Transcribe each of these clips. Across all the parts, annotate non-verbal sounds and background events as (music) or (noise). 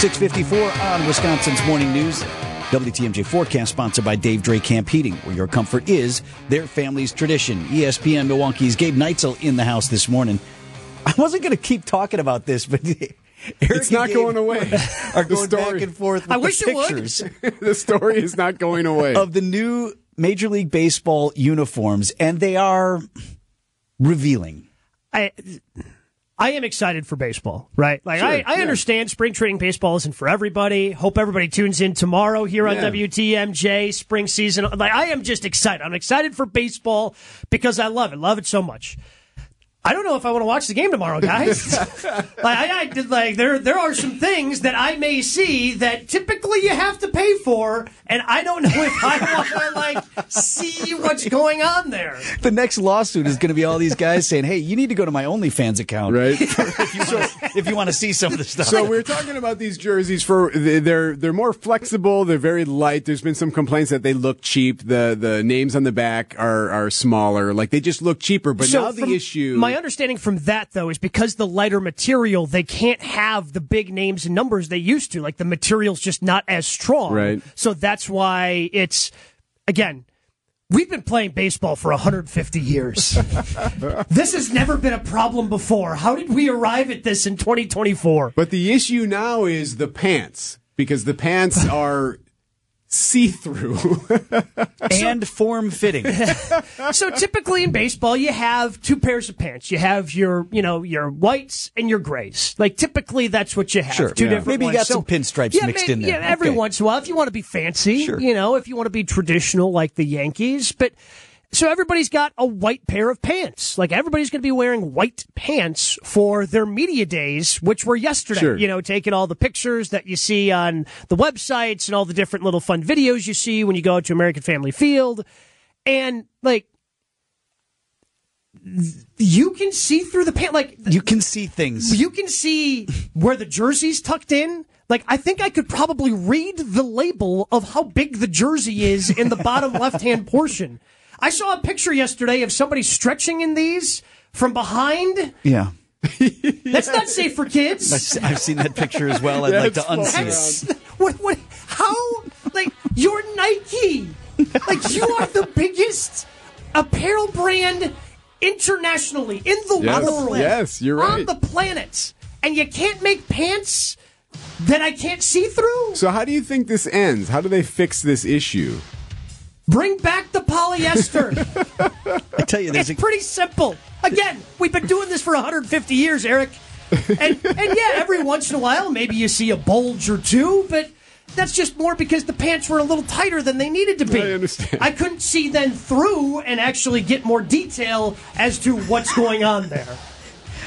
654 on Wisconsin's Morning News. WTMJ forecast sponsored by Dave Drake Camp Heating, where your comfort is their family's tradition. ESPN Milwaukee's Gabe Neitzel in the house this morning. I wasn't going to keep talking about this, but (laughs) Eric It's not going away. (laughs) Are The going story- back and forth. With I the wish it would. (laughs) the story is not going away. of the new Major League Baseball uniforms, and they are revealing. I I am excited for baseball, right? Like I, I yeah. understand spring training baseball isn't for everybody. Hope everybody tunes in tomorrow here on Yeah. WTMJ spring season. Like I am just excited. I'm excited for baseball because I love it. Love it so much. I don't know if I want to watch the game tomorrow, guys. (laughs) like I, I did like there there are some things that I may see that typically you have to pay for, and I don't know if I want to like see what's going on there. The next lawsuit is going to be all these guys saying, "Hey, you need to go to my OnlyFans account, right? (laughs) if you want, if you want to see some of the stuff." So we're talking about these jerseys for they're they're more flexible. They're very light. There's been some complaints that they look cheap. The the names on the back are are smaller. Like they just look cheaper. But now the from- issue. My understanding from that though is because the lighter material, they can't have the big names and numbers they used to. Like the material's just not as strong. Right. So that's why it's again. We've been playing baseball for 150 years. (laughs) this has never been a problem before. How did we arrive at this in 2024? but the issue now is the pants because the pants (laughs) are see through. (laughs) and form fitting. (laughs) so typically in baseball, you have two pairs of pants. You have your, you know, your whites and your grays. Like typically, that's what you have. Sure. two Yeah. different. Maybe you ones. got some pinstripes yeah, mixed in there. Yeah, every Okay. once in a while, if you want to be fancy, Sure. you know, if you want to be traditional like the Yankees, but. So everybody's got a white pair of pants. Like everybody's going to be wearing white pants for their media days, which were yesterday. Sure. You know, taking all the pictures that you see on the websites and all the different little fun videos you see when you go to American Family Field. And like, you can see through the pant. Like, You can see things. you can see where the jersey's tucked in. Like, I think I could probably read the label of how big the jersey is in the bottom (laughs) left hand portion. I saw a picture yesterday of somebody stretching in these from behind. Yeah. (laughs) That's not safe for kids. I've I've seen that picture as well. I'd Yeah, like to it's unsee it. What what how like you're Nike. Like you are the biggest apparel brand internationally in the Yes, world. yes, you're right. On the planet. And you can't make pants that I can't see through. so how do you think this ends? How do they fix this issue? Bring back the polyester. (laughs) I tell you, there's it's a, pretty simple. Again, we've been doing this for 150 years, Eric. And and yeah, every once in a while maybe you see a bulge or two, but that's just more because the pants were a little tighter than they needed to be. I understand. I couldn't see then through and actually get more detail as to what's going on there.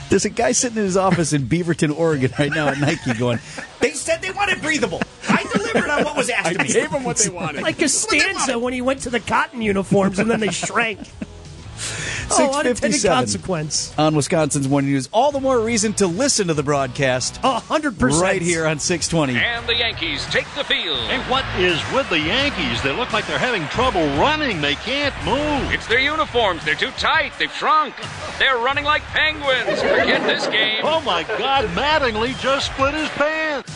there's a guy sitting in his office in Beaverton, Oregon, right now at Nike, going, "They said they wanted breathable. I delivered on what was asked I of me." gave them what they wanted. Like Costanza when he went to the cotton uniforms and then they shrank. (laughs) Oh, unintended 657. consequence. on Wisconsin's Morning News. All the more reason to listen to the broadcast A hundred percent. right here on 620. And the Yankees take the field. Hey, what is with the Yankees? They look like they're having trouble running. They can't move. It's their uniforms. They're too tight. They've shrunk. They're running like penguins. Forget this game. Oh my God, Mattingly just split his pants.